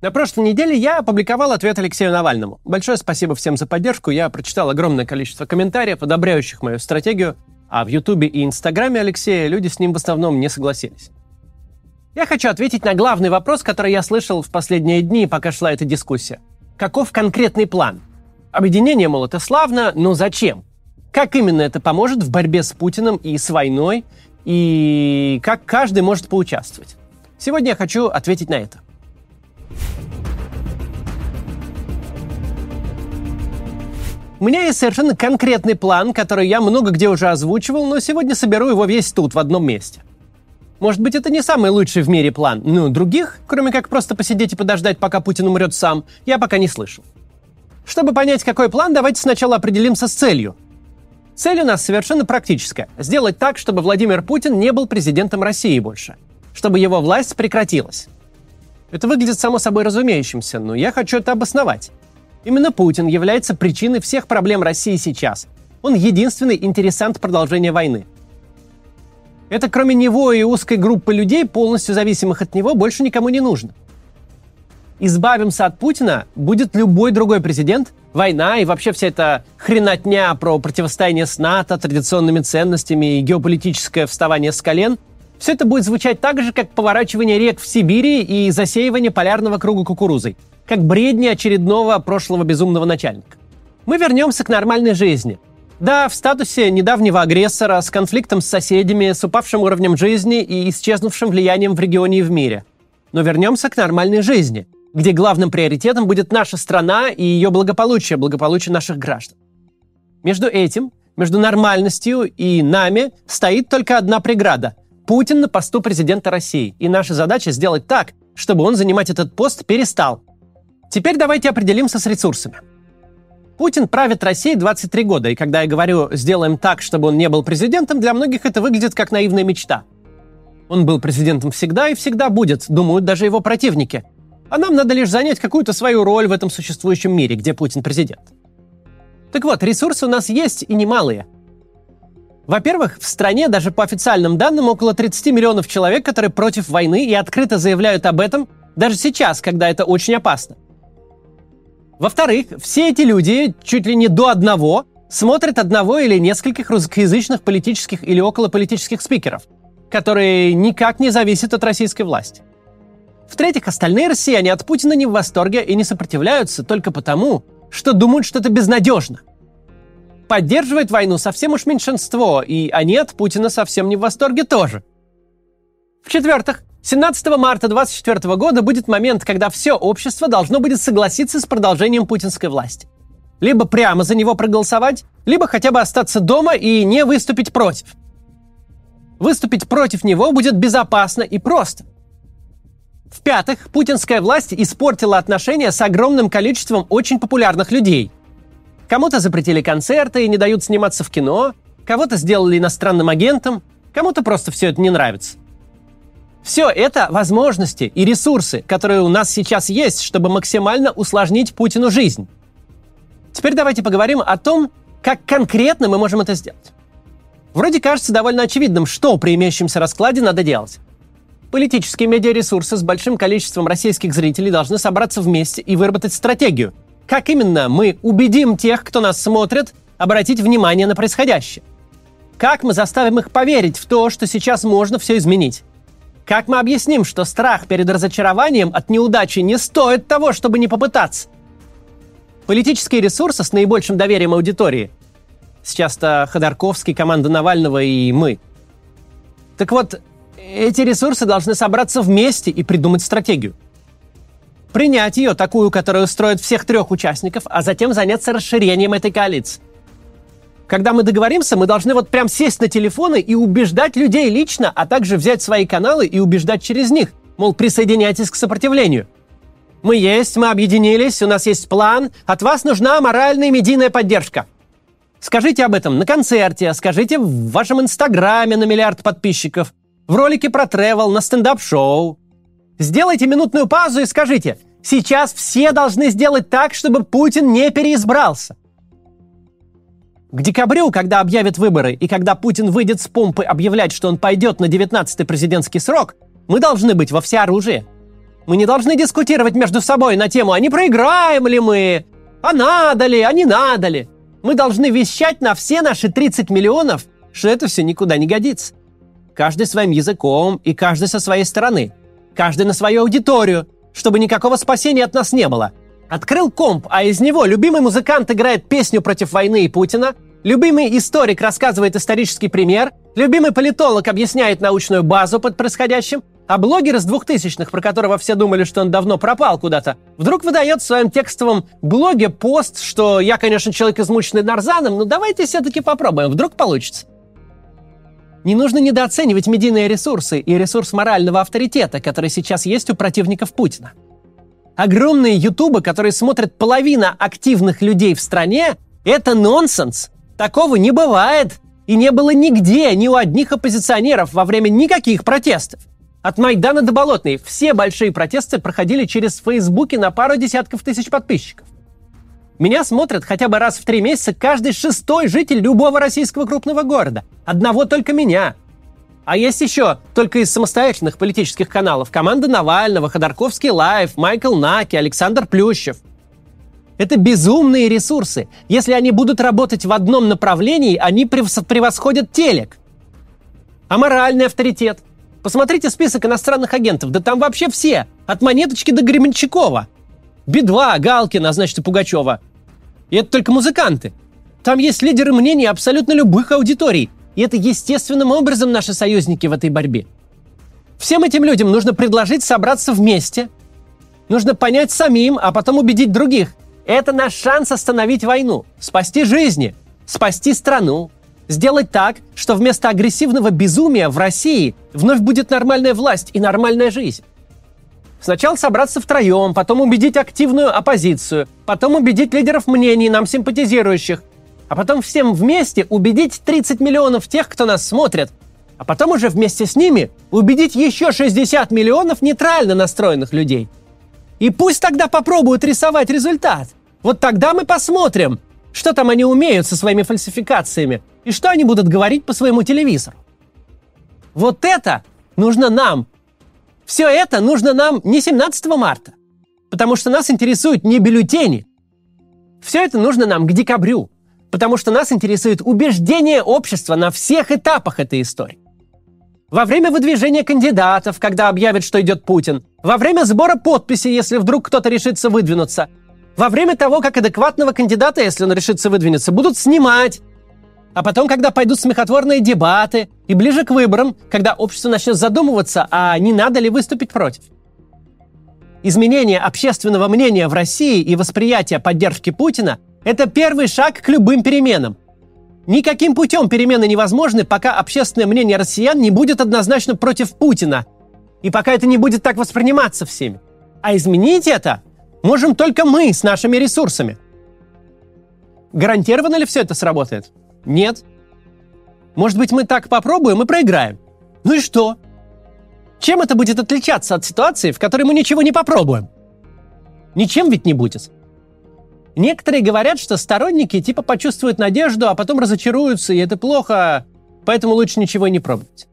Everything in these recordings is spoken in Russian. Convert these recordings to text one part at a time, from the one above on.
На прошлой неделе я опубликовал ответ Алексею Навальному. Большое спасибо всем за поддержку. Я прочитал огромное количество комментариев, одобряющих мою стратегию, а в Ютубе и Инстаграме Алексея люди с ним в основном не согласились. Я хочу ответить на главный вопрос, который я слышал в последние дни, пока шла эта дискуссия. Каков конкретный план? Объединение, мол, это славно, но зачем? Как именно это поможет в борьбе с Путиным и с войной? И как каждый может поучаствовать? Сегодня я хочу ответить на это. У меня есть совершенно конкретный план, который я много где уже озвучивал, но сегодня соберу его весь тут, в одном месте. Может быть, это не самый лучший в мире план, но других, кроме как просто посидеть и подождать, пока Путин умрет сам, я пока не слышал. Чтобы понять, какой план, давайте сначала определимся с целью. Цель у нас совершенно практическая – сделать так, чтобы Владимир Путин не был президентом России больше, чтобы его власть прекратилась. Это выглядит само собой разумеющимся, но я хочу это обосновать. Именно Путин является причиной всех проблем России сейчас. Он единственный интересант продолжения войны. Это кроме него и узкой группы людей, полностью зависимых от него, больше никому не нужно. Избавимся от Путина будет любой другой президент, война и вообще вся эта хренотня про противостояние с НАТО, традиционными ценностями и геополитическое вставание с колен – все это будет звучать так же, как поворачивание рек в Сибири и засеивание полярного круга кукурузой – как бредни очередного прошлого безумного начальника. Мы вернемся к нормальной жизни. Да, в статусе недавнего агрессора, с конфликтом с соседями, с упавшим уровнем жизни и исчезнувшим влиянием в регионе и в мире. Но вернемся к нормальной жизни, где главным приоритетом будет наша страна и ее благополучие, благополучие наших граждан. Между этим, между нормальностью и нами стоит только одна преграда – Путин на посту президента России. И наша задача сделать так, чтобы он занимать этот пост перестал, Теперь давайте определимся с ресурсами. Путин правит Россией 23 года, и когда я говорю «сделаем так, чтобы он не был президентом», для многих это выглядит как наивная мечта. Он был президентом всегда и всегда будет, думают даже его противники. А нам надо лишь занять какую-то свою роль в этом существующем мире, где Путин президент. Так вот, ресурсы у нас есть и немалые. Во-первых, в стране даже по официальным данным около 30 миллионов человек, которые против войны и открыто заявляют об этом, даже сейчас, когда это очень опасно – во-вторых, все эти люди, чуть ли не до одного, смотрят одного или нескольких русскоязычных политических или околополитических спикеров, которые никак не зависят от российской власти. В-третьих, остальные россияне от Путина не в восторге и не сопротивляются только потому, что думают, что это безнадежно. Поддерживает войну совсем уж меньшинство, и они от Путина совсем не в восторге тоже. В-четвертых, 17 марта 2024 года будет момент, когда все общество должно будет согласиться с продолжением путинской власти. Либо прямо за него проголосовать, либо хотя бы остаться дома и не выступить против. Выступить против него будет безопасно и просто. В-пятых, путинская власть испортила отношения с огромным количеством очень популярных людей. Кому-то запретили концерты и не дают сниматься в кино, кого-то сделали иностранным агентом, кому-то просто все это не нравится. Все это возможности и ресурсы, которые у нас сейчас есть, чтобы максимально усложнить Путину жизнь. Теперь давайте поговорим о том, как конкретно мы можем это сделать. Вроде кажется довольно очевидным, что при имеющемся раскладе надо делать. Политические медиаресурсы с большим количеством российских зрителей должны собраться вместе и выработать стратегию. Как именно мы убедим тех, кто нас смотрит, обратить внимание на происходящее? Как мы заставим их поверить в то, что сейчас можно все изменить? Как мы объясним, что страх перед разочарованием от неудачи не стоит того, чтобы не попытаться? Политические ресурсы с наибольшим доверием аудитории. Сейчас-то Ходорковский, команда Навального и мы. Так вот, эти ресурсы должны собраться вместе и придумать стратегию. Принять ее, такую, которая устроит всех трех участников, а затем заняться расширением этой коалиции. Когда мы договоримся, мы должны вот прям сесть на телефоны и убеждать людей лично, а также взять свои каналы и убеждать через них. Мол, присоединяйтесь к сопротивлению. Мы есть, мы объединились, у нас есть план. От вас нужна моральная и медийная поддержка. Скажите об этом на концерте, скажите в вашем инстаграме на миллиард подписчиков, в ролике про тревел, на стендап-шоу. Сделайте минутную паузу и скажите, сейчас все должны сделать так, чтобы Путин не переизбрался – к декабрю, когда объявят выборы и когда Путин выйдет с помпы объявлять, что он пойдет на 19-й президентский срок, мы должны быть во всеоружии. Мы не должны дискутировать между собой на тему, а не проиграем ли мы, а надо ли, а не надо ли. Мы должны вещать на все наши 30 миллионов, что это все никуда не годится. Каждый своим языком и каждый со своей стороны. Каждый на свою аудиторию, чтобы никакого спасения от нас не было. Открыл комп, а из него любимый музыкант играет песню против войны и Путина, любимый историк рассказывает исторический пример, любимый политолог объясняет научную базу под происходящим, а блогер из двухтысячных, про которого все думали, что он давно пропал куда-то, вдруг выдает в своем текстовом блоге пост, что я, конечно, человек измученный нарзаном, но давайте все-таки попробуем, вдруг получится. Не нужно недооценивать медийные ресурсы и ресурс морального авторитета, который сейчас есть у противников Путина. Огромные ютубы, которые смотрят половина активных людей в стране, это нонсенс. Такого не бывает. И не было нигде, ни у одних оппозиционеров во время никаких протестов. От Майдана до Болотной все большие протесты проходили через Фейсбуки на пару десятков тысяч подписчиков. Меня смотрят хотя бы раз в три месяца каждый шестой житель любого российского крупного города. Одного только меня. А есть еще только из самостоятельных политических каналов команда Навального, Ходорковский Лайв, Майкл Наки, Александр Плющев. Это безумные ресурсы. Если они будут работать в одном направлении, они превосходят телек. А моральный авторитет? Посмотрите список иностранных агентов, да там вообще все, от Монеточки до Гременчакова. Би-2, Галкина, значит, и Пугачева. И это только музыканты. Там есть лидеры мнений абсолютно любых аудиторий. И это естественным образом наши союзники в этой борьбе. Всем этим людям нужно предложить собраться вместе. Нужно понять самим, а потом убедить других. Это наш шанс остановить войну, спасти жизни, спасти страну, Сделать так, что вместо агрессивного безумия в России вновь будет нормальная власть и нормальная жизнь. Сначала собраться втроем, потом убедить активную оппозицию, потом убедить лидеров мнений, нам симпатизирующих, а потом всем вместе убедить 30 миллионов тех, кто нас смотрит, а потом уже вместе с ними убедить еще 60 миллионов нейтрально настроенных людей. И пусть тогда попробуют рисовать результат. Вот тогда мы посмотрим, что там они умеют со своими фальсификациями? И что они будут говорить по своему телевизору? Вот это нужно нам. Все это нужно нам не 17 марта. Потому что нас интересуют не бюллетени. Все это нужно нам к декабрю. Потому что нас интересует убеждение общества на всех этапах этой истории. Во время выдвижения кандидатов, когда объявят, что идет Путин. Во время сбора подписей, если вдруг кто-то решится выдвинуться во время того, как адекватного кандидата, если он решится выдвинуться, будут снимать. А потом, когда пойдут смехотворные дебаты, и ближе к выборам, когда общество начнет задумываться, а не надо ли выступить против. Изменение общественного мнения в России и восприятие поддержки Путина – это первый шаг к любым переменам. Никаким путем перемены невозможны, пока общественное мнение россиян не будет однозначно против Путина, и пока это не будет так восприниматься всеми. А изменить это Можем только мы с нашими ресурсами. Гарантированно ли все это сработает? Нет. Может быть, мы так попробуем и проиграем. Ну и что? Чем это будет отличаться от ситуации, в которой мы ничего не попробуем? Ничем ведь не будет. Некоторые говорят, что сторонники типа почувствуют надежду, а потом разочаруются, и это плохо, поэтому лучше ничего не пробовать.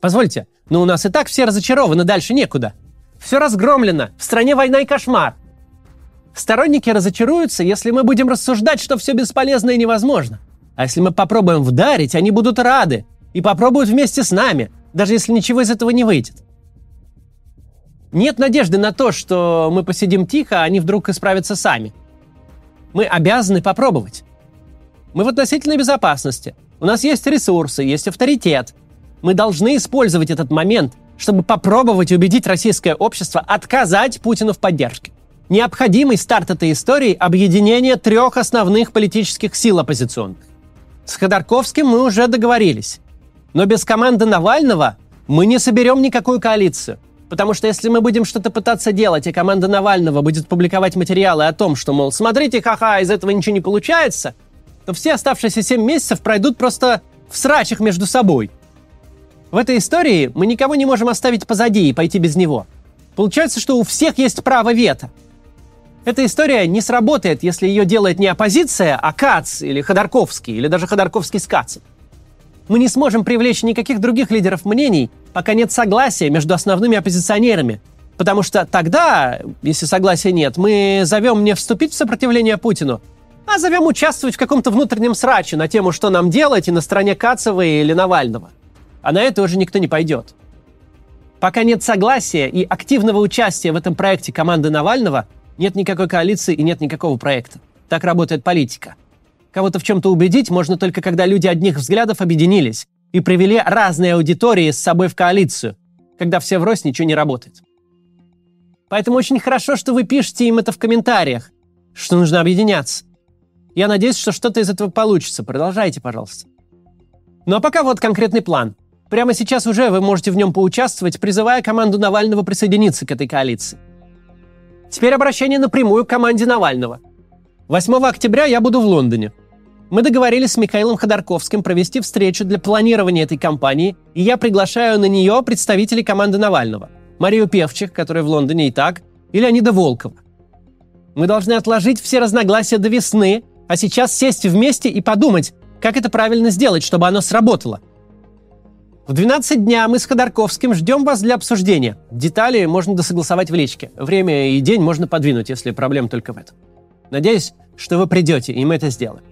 Позвольте, но у нас и так все разочарованы, дальше некуда. Все разгромлено, в стране война и кошмар. Сторонники разочаруются, если мы будем рассуждать, что все бесполезно и невозможно. А если мы попробуем вдарить, они будут рады и попробуют вместе с нами, даже если ничего из этого не выйдет. Нет надежды на то, что мы посидим тихо, а они вдруг исправятся сами. Мы обязаны попробовать. Мы в относительной безопасности. У нас есть ресурсы, есть авторитет. Мы должны использовать этот момент, чтобы попробовать убедить российское общество отказать Путину в поддержке. Необходимый старт этой истории – объединение трех основных политических сил оппозиционных. С Ходорковским мы уже договорились. Но без команды Навального мы не соберем никакую коалицию. Потому что если мы будем что-то пытаться делать, и команда Навального будет публиковать материалы о том, что, мол, смотрите, ха-ха, из этого ничего не получается, то все оставшиеся 7 месяцев пройдут просто в срачах между собой. В этой истории мы никого не можем оставить позади и пойти без него. Получается, что у всех есть право вето – эта история не сработает, если ее делает не оппозиция, а Кац или Ходорковский, или даже Ходорковский с Кацем. Мы не сможем привлечь никаких других лидеров мнений, пока нет согласия между основными оппозиционерами. Потому что тогда, если согласия нет, мы зовем не вступить в сопротивление Путину, а зовем участвовать в каком-то внутреннем сраче на тему, что нам делать, и на стороне Кацева или Навального. А на это уже никто не пойдет. Пока нет согласия и активного участия в этом проекте команды Навального, нет никакой коалиции и нет никакого проекта. Так работает политика. Кого-то в чем-то убедить можно только когда люди одних взглядов объединились и привели разные аудитории с собой в коалицию, когда все врозь ничего не работает. Поэтому очень хорошо, что вы пишете им это в комментариях, что нужно объединяться. Я надеюсь, что что-то из этого получится. Продолжайте, пожалуйста. Ну а пока вот конкретный план. Прямо сейчас уже вы можете в нем поучаствовать, призывая команду Навального присоединиться к этой коалиции. Теперь обращение напрямую к команде Навального. 8 октября я буду в Лондоне. Мы договорились с Михаилом Ходорковским провести встречу для планирования этой кампании, и я приглашаю на нее представителей команды Навального. Марию Певчих, которая в Лондоне и так, и Леонида Волкова. Мы должны отложить все разногласия до весны, а сейчас сесть вместе и подумать, как это правильно сделать, чтобы оно сработало – в 12 дня мы с Ходорковским ждем вас для обсуждения. Детали можно досогласовать в личке. Время и день можно подвинуть, если проблем только в этом. Надеюсь, что вы придете, и мы это сделаем.